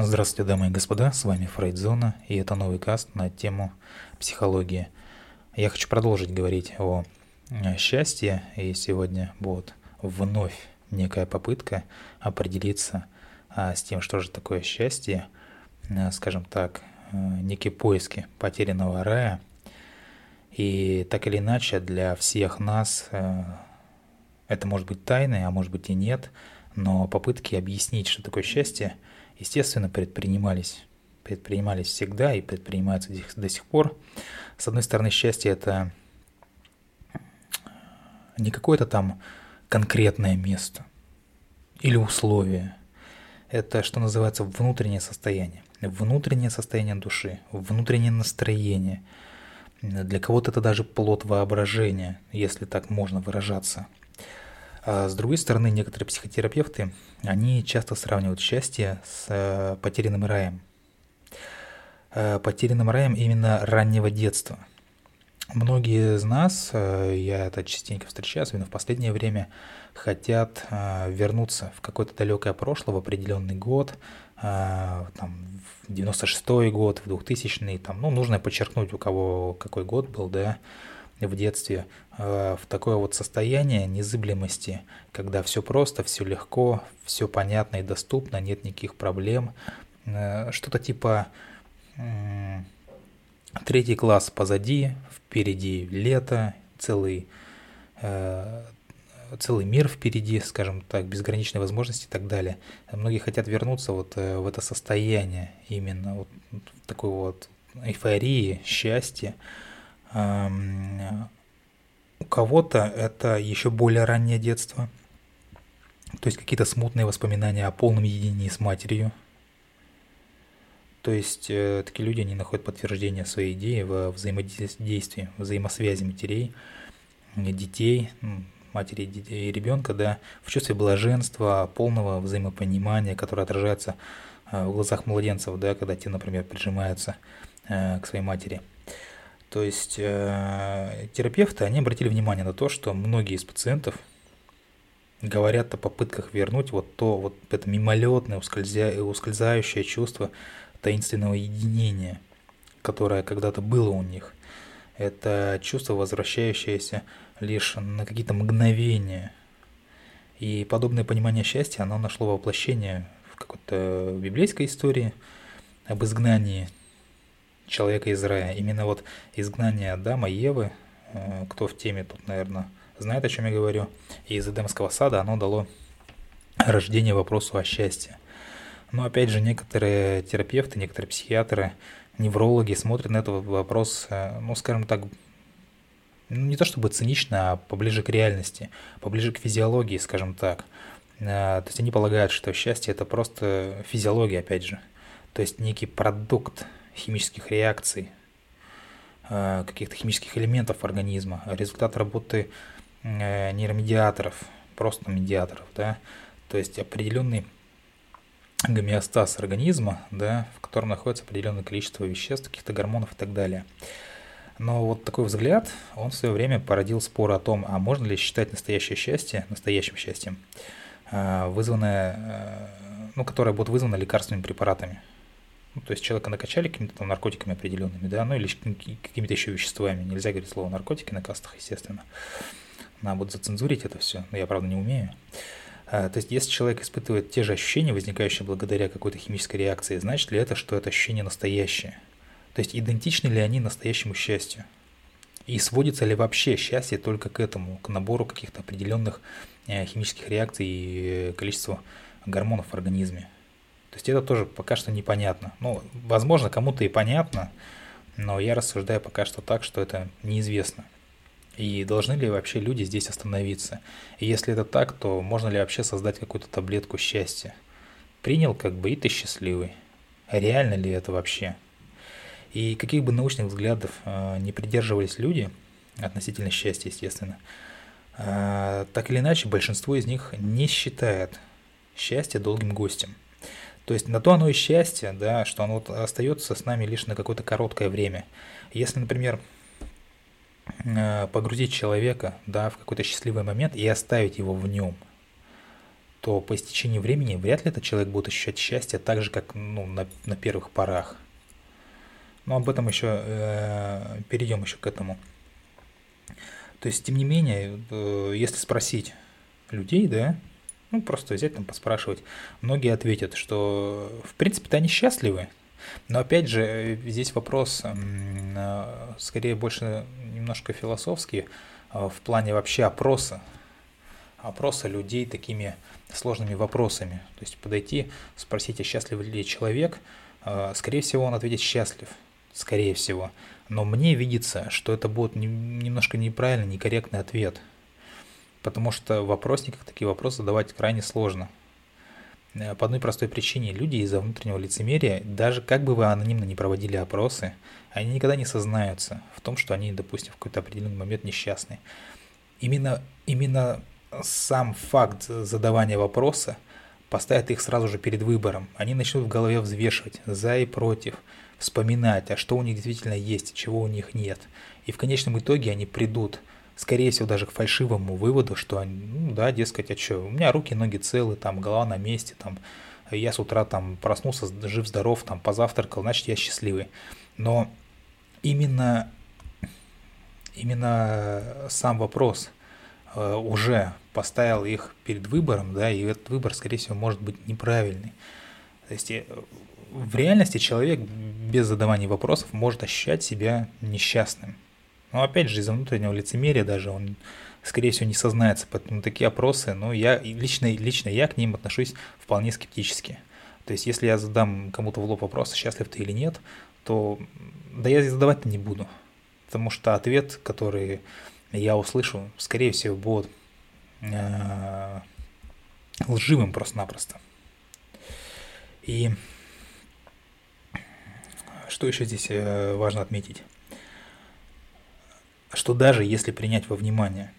Здравствуйте, дамы и господа, с вами Фрейдзона, и это новый каст на тему психологии. Я хочу продолжить говорить о э, счастье, и сегодня будет вновь некая попытка определиться а, с тем, что же такое счастье, а, скажем так, а, некие поиски потерянного рая. И так или иначе для всех нас это может быть тайной, а может быть и нет, но попытки объяснить, что такое счастье – естественно, предпринимались. Предпринимались всегда и предпринимаются до сих пор. С одной стороны, счастье – это не какое-то там конкретное место или условие. Это, что называется, внутреннее состояние. Внутреннее состояние души, внутреннее настроение. Для кого-то это даже плод воображения, если так можно выражаться – с другой стороны, некоторые психотерапевты, они часто сравнивают счастье с э, потерянным раем. Э, потерянным раем именно раннего детства. Многие из нас, э, я это частенько встречаю, особенно в последнее время, хотят вернуться в какое-то далекое прошлое, в определенный год, там, в 96-й год, в 2000-й, там, ну, нужно подчеркнуть, у кого какой год был, да, в детстве э, в такое вот состояние незыблемости, когда все просто, все легко, все понятно и доступно, нет никаких проблем. Э, что-то типа третий класс позади, впереди лето, целый, э, целый мир впереди, скажем так, безграничные возможности и так далее. Многие хотят вернуться вот в это состояние именно вот такой вот эйфории, счастья, у кого-то это еще более раннее детство, то есть какие-то смутные воспоминания о полном единении с матерью. То есть э, такие люди, они находят подтверждение своей идеи во взаимодействии, взаимосвязи матерей, детей, матери и ребенка, да, в чувстве блаженства, полного взаимопонимания, которое отражается э, в глазах младенцев, да, когда те, например, прижимаются э, к своей матери – то есть э, терапевты, они обратили внимание на то, что многие из пациентов говорят о попытках вернуть вот то, вот это мимолетное, ускользя, ускользающее чувство таинственного единения, которое когда-то было у них. Это чувство, возвращающееся лишь на какие-то мгновения. И подобное понимание счастья, оно нашло воплощение в какой-то библейской истории об изгнании человека из рая. Именно вот изгнание Адама и Евы, э, кто в теме тут, наверное, знает, о чем я говорю, из Эдемского сада оно дало рождение вопросу о счастье. Но опять же, некоторые терапевты, некоторые психиатры, неврологи смотрят на этот вопрос, э, ну, скажем так, ну, не то чтобы цинично, а поближе к реальности, поближе к физиологии, скажем так. Э, то есть они полагают, что счастье это просто физиология, опять же. То есть некий продукт химических реакций, э, каких-то химических элементов организма, результат работы э, нейромедиаторов, просто медиаторов, да, то есть определенный гомеостаз организма, да, в котором находится определенное количество веществ, каких-то гормонов и так далее. Но вот такой взгляд, он в свое время породил спор о том, а можно ли считать настоящее счастье настоящим счастьем, э, вызванное, ну, которое будет вызвано лекарственными препаратами. Ну, то есть человека накачали какими-то там наркотиками определенными, да, ну или какими-то еще веществами. Нельзя говорить слово наркотики на кастах, естественно. Надо будет зацензурить это все, но я, правда, не умею. А, то есть, если человек испытывает те же ощущения, возникающие благодаря какой-то химической реакции, значит ли это, что это ощущение настоящее? То есть, идентичны ли они настоящему счастью? И сводится ли вообще счастье только к этому, к набору каких-то определенных э, химических реакций и количеству гормонов в организме? Есть это тоже пока что непонятно. Ну, возможно, кому-то и понятно, но я рассуждаю пока что так, что это неизвестно. И должны ли вообще люди здесь остановиться? И если это так, то можно ли вообще создать какую-то таблетку счастья? Принял как бы и ты счастливый. Реально ли это вообще? И каких бы научных взглядов э, не придерживались люди, относительно счастья, естественно, э, так или иначе большинство из них не считает счастье долгим гостем – то есть на то оно и счастье, да, что оно вот остается с нами лишь на какое-то короткое время. Если, например, э, погрузить человека да, в какой-то счастливый момент и оставить его в нем, то по истечении времени вряд ли этот человек будет ощущать счастье так же, как ну, на, на первых порах. Но об этом еще э, перейдем еще к этому. То есть, тем не менее, э, если спросить людей, да, ну просто взять там поспрашивать, многие ответят, что в принципе-то они счастливы. Но опять же, здесь вопрос э, скорее больше немножко философский э, в плане вообще опроса. Опроса людей такими сложными вопросами. То есть подойти, спросить, а счастлив ли человек, э, скорее всего, он ответит счастлив скорее всего. Но мне видится, что это будет немножко неправильный, некорректный ответ. Потому что в опросниках такие вопросы задавать крайне сложно. Э, по одной простой причине. Люди из-за внутреннего лицемерия, даже как бы вы анонимно не проводили опросы, они никогда не сознаются в том, что они, допустим, в какой-то определенный момент несчастны. Именно, именно сам факт задавания вопроса поставит их сразу же перед выбором. Они начнут в голове взвешивать за и против – вспоминать, а что у них действительно есть, чего у них нет. И в конечном итоге они придут, скорее всего, даже к фальшивому выводу, что, ну да, дескать, а что, у меня руки, ноги целы, там, голова на месте, там, я с утра там проснулся жив-здоров, там, позавтракал, значит, я счастливый. Но именно, именно сам вопрос э, уже поставил их перед выбором, да, и этот выбор, скорее всего, может быть неправильный. То есть э, в реальности человек без задавания вопросов может ощущать себя несчастным. Но опять же, из-за внутреннего лицемерия даже он, скорее всего, не сознается. Поэтому такие опросы, ну, я лично, лично я к ним отношусь вполне скептически. То есть, если я задам кому-то в лоб вопрос, счастлив ты или нет, то да я задавать-то не буду. Потому что ответ, который я услышу, скорее всего, будет э, лживым просто-напросто. И что еще здесь э, важно отметить? Что даже если принять во внимание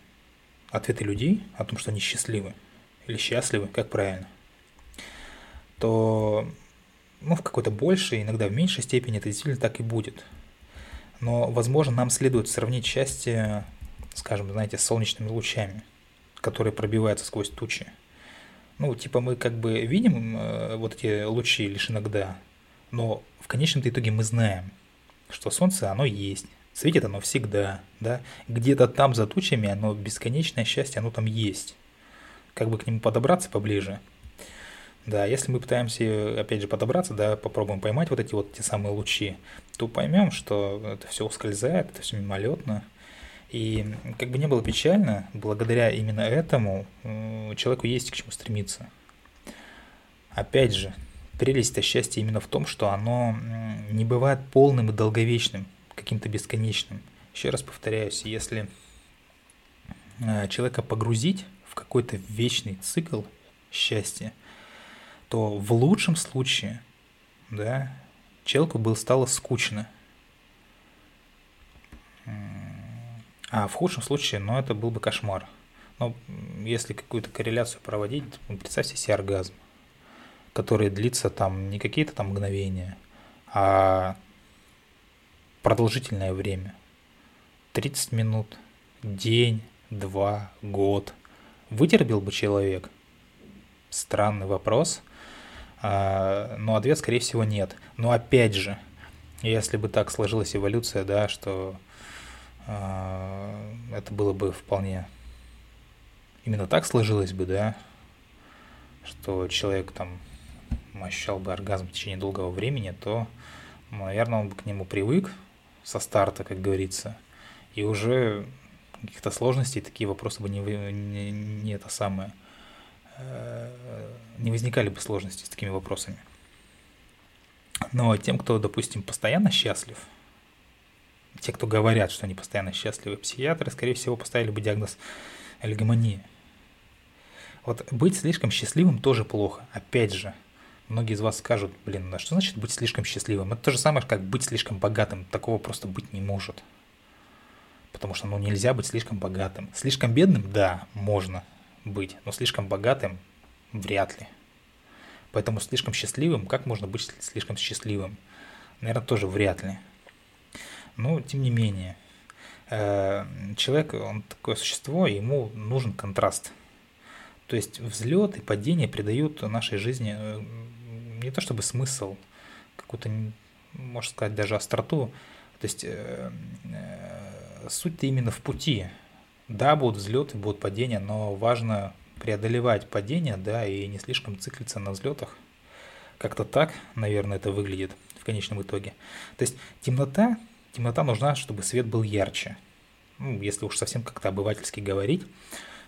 ответы людей о том, что они счастливы или счастливы, как правильно, то ну, в какой-то большей, иногда в меньшей степени это действительно так и будет. Но, возможно, нам следует сравнить счастье, скажем, знаете, с солнечными лучами, которые пробиваются сквозь тучи. Ну, типа мы как бы видим э, вот эти лучи лишь иногда, но в конечном итоге мы знаем, что Солнце, оно есть, светит оно всегда, да, где-то там за тучами оно бесконечное счастье, оно там есть. Как бы к нему подобраться поближе. Да, если мы пытаемся, опять же, подобраться, да, попробуем поймать вот эти вот те самые лучи, то поймем, что это все ускользает, это все мимолетно. И как бы не было печально, благодаря именно этому человеку есть к чему стремиться. Опять же, прелесть счастья именно в том, что оно не бывает полным и долговечным, каким-то бесконечным. Еще раз повторяюсь, если э, человека погрузить в какой-то вечный цикл счастья, то в лучшем случае, да, человеку было стало скучно. А в худшем случае, ну, это был бы кошмар. Но если какую-то корреляцию проводить, представьте себе оргазм который длится там не какие-то там мгновения, а продолжительное время. 30 минут, день, два, год. Вытерпел бы человек? Странный вопрос. А, но ответ, скорее всего, нет. Но опять же, если бы так сложилась эволюция, да, что а, это было бы вполне именно так сложилось бы, да, что человек там ощущал бы оргазм в течение долгого времени, то, наверное, он бы к нему привык со старта, как говорится, и уже каких-то сложностей, такие вопросы бы не, не, не это самое, э, не возникали бы сложности с такими вопросами. Но тем, кто, допустим, постоянно счастлив, те, кто говорят, что они постоянно счастливы, психиатры, скорее всего, поставили бы диагноз лигомания. Вот быть слишком счастливым тоже плохо. Опять же, Многие из вас скажут, блин, а что значит быть слишком счастливым? Это то же самое, как быть слишком богатым. Такого просто быть не может. Потому что ну, нельзя быть слишком богатым. Слишком бедным, да, можно быть, но слишком богатым вряд ли. Поэтому слишком счастливым, как можно быть слишком счастливым? Наверное, тоже вряд ли. Но, тем не менее, э, человек, он такое существо, ему нужен контраст. То есть взлет и падение придают нашей жизни э, не то чтобы смысл, какую-то, можно сказать, даже остроту. То есть э, э, суть-то именно в пути. Да, будут взлеты, будут падения, но важно преодолевать падение, да, и не слишком циклиться на взлетах. Как-то так, наверное, это выглядит в конечном итоге. То есть темнота, темнота нужна, чтобы свет был ярче. Ну, если уж совсем как-то обывательски говорить.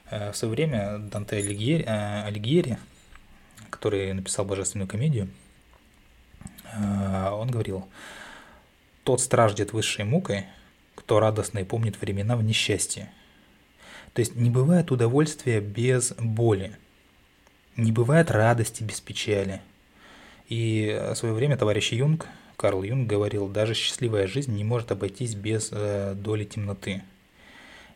Э, в свое время Данте Алигьери который написал «Божественную комедию», э, он говорил, «Тот страждет высшей мукой, кто радостно и помнит времена в несчастье». То есть не бывает удовольствия без боли, не бывает радости без печали. И в свое время товарищ Юнг, Карл Юнг говорил, даже счастливая жизнь не может обойтись без э, доли темноты.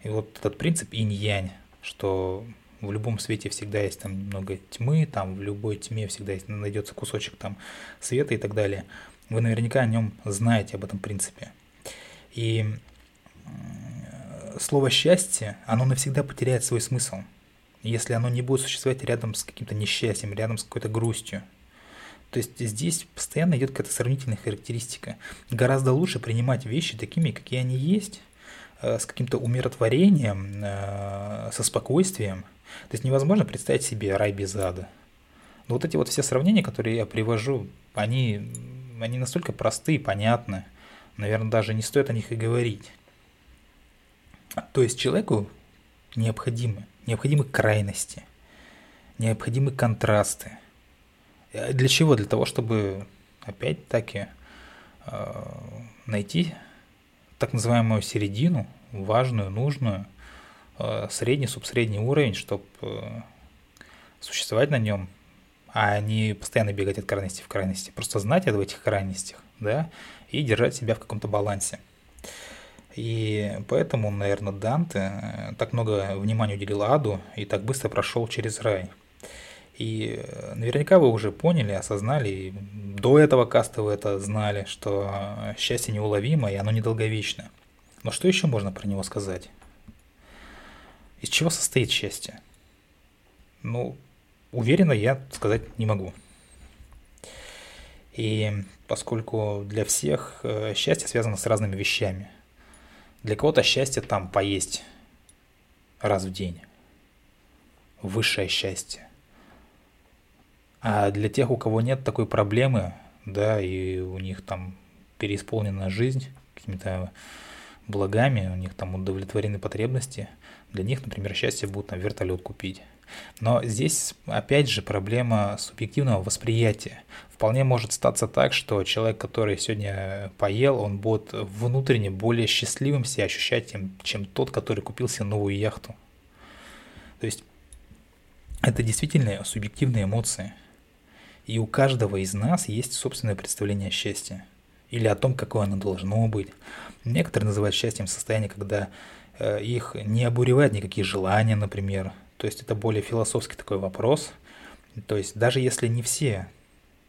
И вот этот принцип инь-янь, что в любом свете всегда есть там много тьмы, там в любой тьме всегда есть, найдется кусочек там света и так далее. Вы наверняка о нем знаете, об этом принципе. И слово «счастье», оно навсегда потеряет свой смысл, если оно не будет существовать рядом с каким-то несчастьем, рядом с какой-то грустью. То есть здесь постоянно идет какая-то сравнительная характеристика. Гораздо лучше принимать вещи такими, какие они есть, с каким-то умиротворением, э, со спокойствием – то есть невозможно представить себе рай без ада. Но вот эти вот все сравнения, которые я привожу, они, они настолько простые, понятны. Наверное, даже не стоит о них и говорить. То есть человеку необходимы, необходимы крайности, необходимы контрасты. Э, для чего? Для того, чтобы опять-таки э, найти так называемую середину, важную, нужную, Э, средний, субсредний уровень, чтобы э, существовать на нем, а не постоянно бегать от крайности в крайности. Просто знать в этих крайностях, да, и держать себя в каком-то балансе. И поэтому, наверное, Данте э, так много внимания уделил аду и так быстро прошел через рай. И наверняка вы уже поняли, осознали, и до этого каста вы это знали, что счастье неуловимо и оно недолговечно. Но что еще можно про него сказать? Из чего состоит счастье? Ну, уверенно я сказать не могу. И поскольку для всех э, счастье связано с разными вещами. Для кого-то счастье там поесть раз в день. Высшее счастье. А для тех, у кого нет такой проблемы, да, и у них там переисполнена жизнь какими-то благами, у них там удовлетворены потребности – для них, например, счастье будет там вертолет купить. Но здесь, опять же, проблема субъективного восприятия. Вполне может статься так, что человек, который сегодня поел, он будет внутренне более счастливым себя ощущать, чем, тот, который купил себе новую яхту. То есть это действительно субъективные эмоции. И у каждого из нас есть собственное представление о счастье. Или о том, какое оно должно быть. Некоторые называют счастьем состояние, когда Э, их не обуревает никакие желания, например. То есть это более философский такой вопрос. То есть даже если не все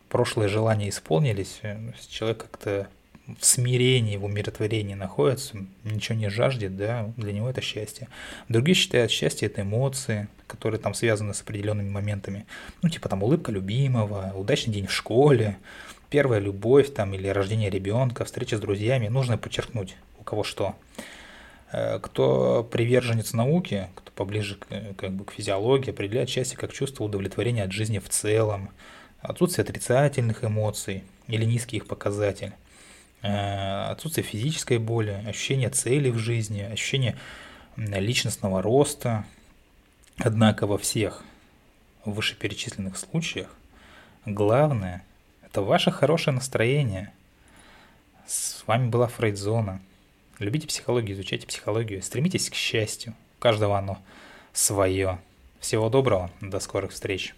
прошлые желания исполнились, э, человек как-то в смирении, в умиротворении находится, ничего не жаждет, да, для него это счастье. Другие считают счастье это эмоции, которые там связаны с определенными моментами. Ну, типа там улыбка любимого, удачный день в школе, первая любовь там или рождение ребенка, встреча с друзьями. Нужно подчеркнуть, у кого что. Э, кто приверженец науки, кто поближе к, как бы, к физиологии, определяет счастье как чувство удовлетворения от жизни в целом, отсутствие отрицательных эмоций или низкий их показатель, отсутствие физической боли, ощущение цели в жизни, ощущение личностного роста. Однако во всех вышеперечисленных случаях главное – это ваше хорошее настроение. С вами была Фрейдзона. Любите психологию, изучайте психологию, стремитесь к счастью. У каждого оно свое. Всего доброго, до скорых встреч.